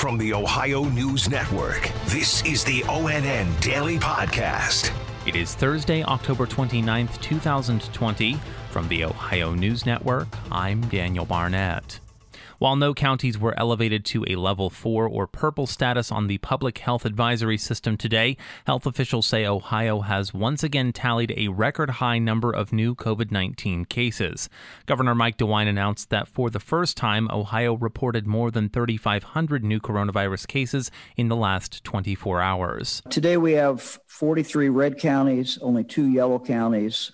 From the Ohio News Network, this is the ONN Daily Podcast. It is Thursday, October 29th, 2020. From the Ohio News Network, I'm Daniel Barnett. While no counties were elevated to a level 4 or purple status on the public health advisory system today, health officials say Ohio has once again tallied a record high number of new COVID 19 cases. Governor Mike DeWine announced that for the first time, Ohio reported more than 3,500 new coronavirus cases in the last 24 hours. Today we have 43 red counties, only two yellow counties.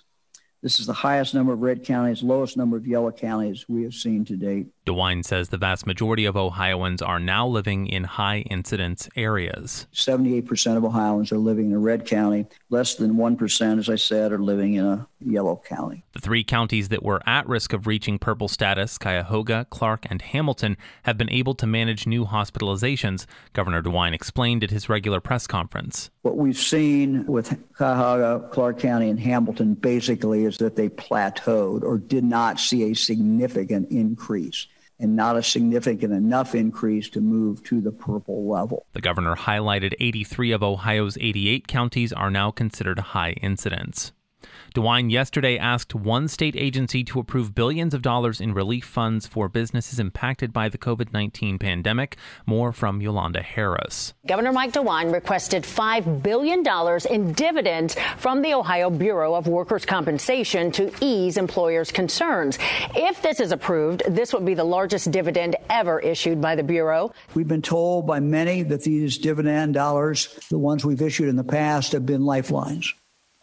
This is the highest number of red counties, lowest number of yellow counties we have seen to date. DeWine says the vast majority of Ohioans are now living in high incidence areas. 78% of Ohioans are living in a red county. Less than 1%, as I said, are living in a yellow county. The three counties that were at risk of reaching purple status, Cuyahoga, Clark, and Hamilton, have been able to manage new hospitalizations, Governor DeWine explained at his regular press conference. What we've seen with Cuyahoga, Clark County, and Hamilton basically is that they plateaued or did not see a significant increase and not a significant enough increase to move to the purple level. The governor highlighted 83 of Ohio's 88 counties are now considered high incidence. DeWine yesterday asked one state agency to approve billions of dollars in relief funds for businesses impacted by the COVID 19 pandemic. More from Yolanda Harris. Governor Mike DeWine requested $5 billion in dividends from the Ohio Bureau of Workers' Compensation to ease employers' concerns. If this is approved, this would be the largest dividend ever issued by the Bureau. We've been told by many that these dividend dollars, the ones we've issued in the past, have been lifelines.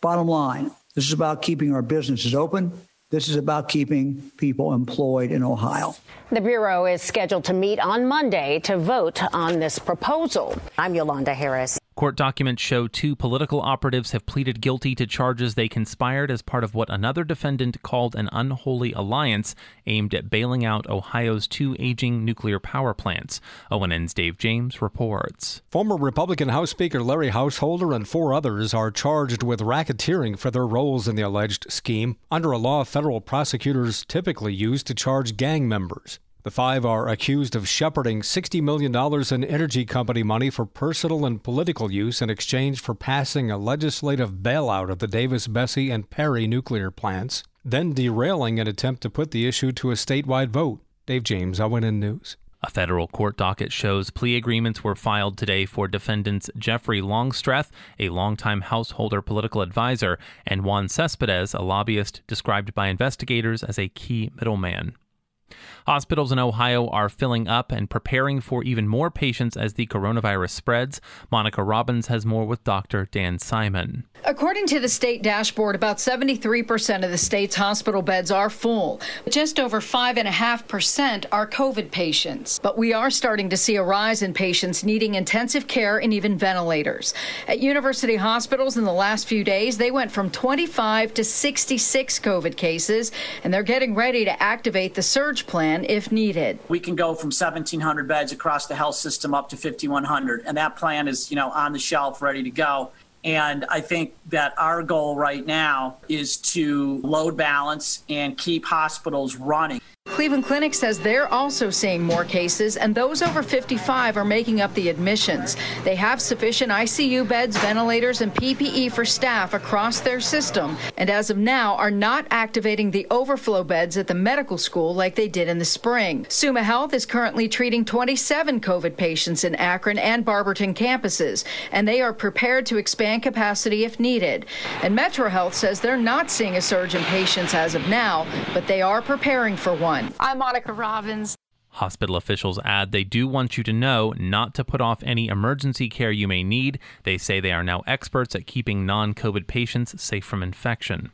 Bottom line, this is about keeping our businesses open. This is about keeping people employed in Ohio. The Bureau is scheduled to meet on Monday to vote on this proposal. I'm Yolanda Harris. Court documents show two political operatives have pleaded guilty to charges they conspired as part of what another defendant called an unholy alliance aimed at bailing out Ohio's two aging nuclear power plants. ONN's Dave James reports. Former Republican House Speaker Larry Householder and four others are charged with racketeering for their roles in the alleged scheme under a law federal prosecutors typically use to charge gang members. The five are accused of shepherding $60 million in energy company money for personal and political use in exchange for passing a legislative bailout of the Davis, Besse, and Perry nuclear plants, then derailing an attempt to put the issue to a statewide vote. Dave James, ONN News. A federal court docket shows plea agreements were filed today for defendants Jeffrey Longstreth, a longtime householder political advisor, and Juan Cespedes, a lobbyist described by investigators as a key middleman. Hospitals in Ohio are filling up and preparing for even more patients as the coronavirus spreads. Monica Robbins has more with Dr. Dan Simon. According to the state dashboard, about 73% of the state's hospital beds are full. Just over 5.5% are COVID patients. But we are starting to see a rise in patients needing intensive care and even ventilators. At university hospitals in the last few days, they went from 25 to 66 COVID cases, and they're getting ready to activate the surge plan if needed. We can go from 1,700 beds across the health system up to 5,100, and that plan is, you know, on the shelf, ready to go. And I think that our goal right now is to load balance and keep hospitals running. Cleveland Clinic says they're also seeing more cases, and those over 55 are making up the admissions. They have sufficient ICU beds, ventilators, and PPE for staff across their system, and as of now, are not activating the overflow beds at the medical school like they did in the spring. Summa Health is currently treating 27 COVID patients in Akron and Barberton campuses, and they are prepared to expand capacity if needed. And Metro Health says they're not seeing a surge in patients as of now, but they are preparing for one. I'm Monica Robbins. Hospital officials add they do want you to know not to put off any emergency care you may need. They say they are now experts at keeping non COVID patients safe from infection.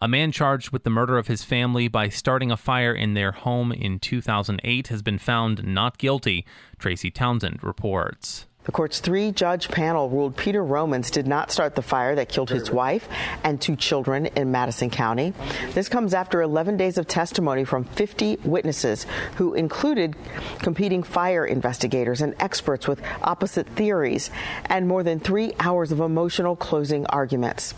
A man charged with the murder of his family by starting a fire in their home in 2008 has been found not guilty, Tracy Townsend reports. The court's three judge panel ruled Peter Romans did not start the fire that killed his wife and two children in Madison County. This comes after 11 days of testimony from 50 witnesses who included competing fire investigators and experts with opposite theories and more than three hours of emotional closing arguments.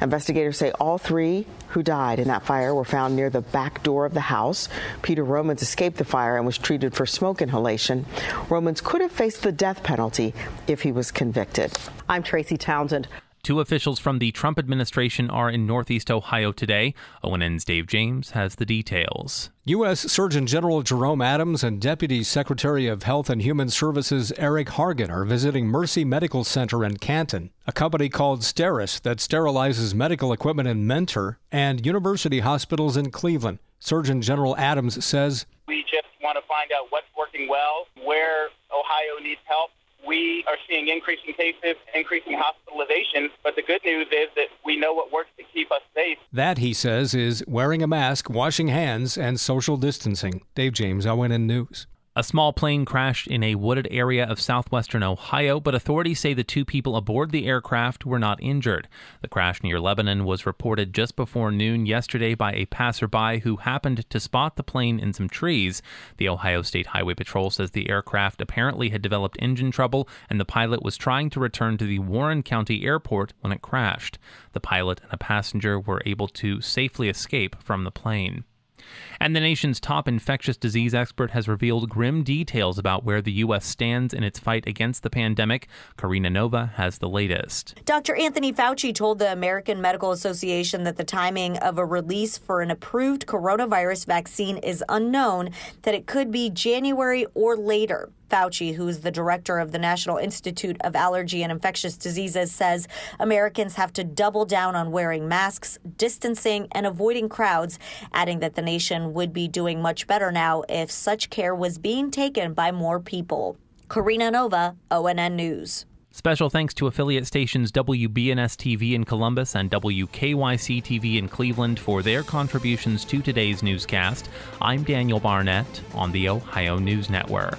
Investigators say all three who died in that fire were found near the back door of the house. Peter Romans escaped the fire and was treated for smoke inhalation. Romans could have faced the death penalty if he was convicted. I'm Tracy Townsend. Two officials from the Trump administration are in Northeast Ohio today. ONN's Dave James has the details. U.S. Surgeon General Jerome Adams and Deputy Secretary of Health and Human Services Eric Hargan are visiting Mercy Medical Center in Canton, a company called Steris that sterilizes medical equipment in Mentor, and university hospitals in Cleveland. Surgeon General Adams says, We just want to find out what's working well, where Ohio needs help we are seeing increasing cases, increasing hospitalizations, But the good news is that we know what works to keep us safe. That, he says, is wearing a mask, washing hands, and social distancing. Dave James, ONN News. A small plane crashed in a wooded area of southwestern Ohio, but authorities say the two people aboard the aircraft were not injured. The crash near Lebanon was reported just before noon yesterday by a passerby who happened to spot the plane in some trees. The Ohio State Highway Patrol says the aircraft apparently had developed engine trouble and the pilot was trying to return to the Warren County Airport when it crashed. The pilot and a passenger were able to safely escape from the plane. And the nation's top infectious disease expert has revealed grim details about where the U.S. stands in its fight against the pandemic. Karina Nova has the latest. Dr. Anthony Fauci told the American Medical Association that the timing of a release for an approved coronavirus vaccine is unknown, that it could be January or later. Fauci, who is the director of the National Institute of Allergy and Infectious Diseases, says Americans have to double down on wearing masks, distancing, and avoiding crowds, adding that the nation would be doing much better now if such care was being taken by more people. Karina Nova, ONN News. Special thanks to affiliate stations WBNS TV in Columbus and WKYC TV in Cleveland for their contributions to today's newscast. I'm Daniel Barnett on the Ohio News Network.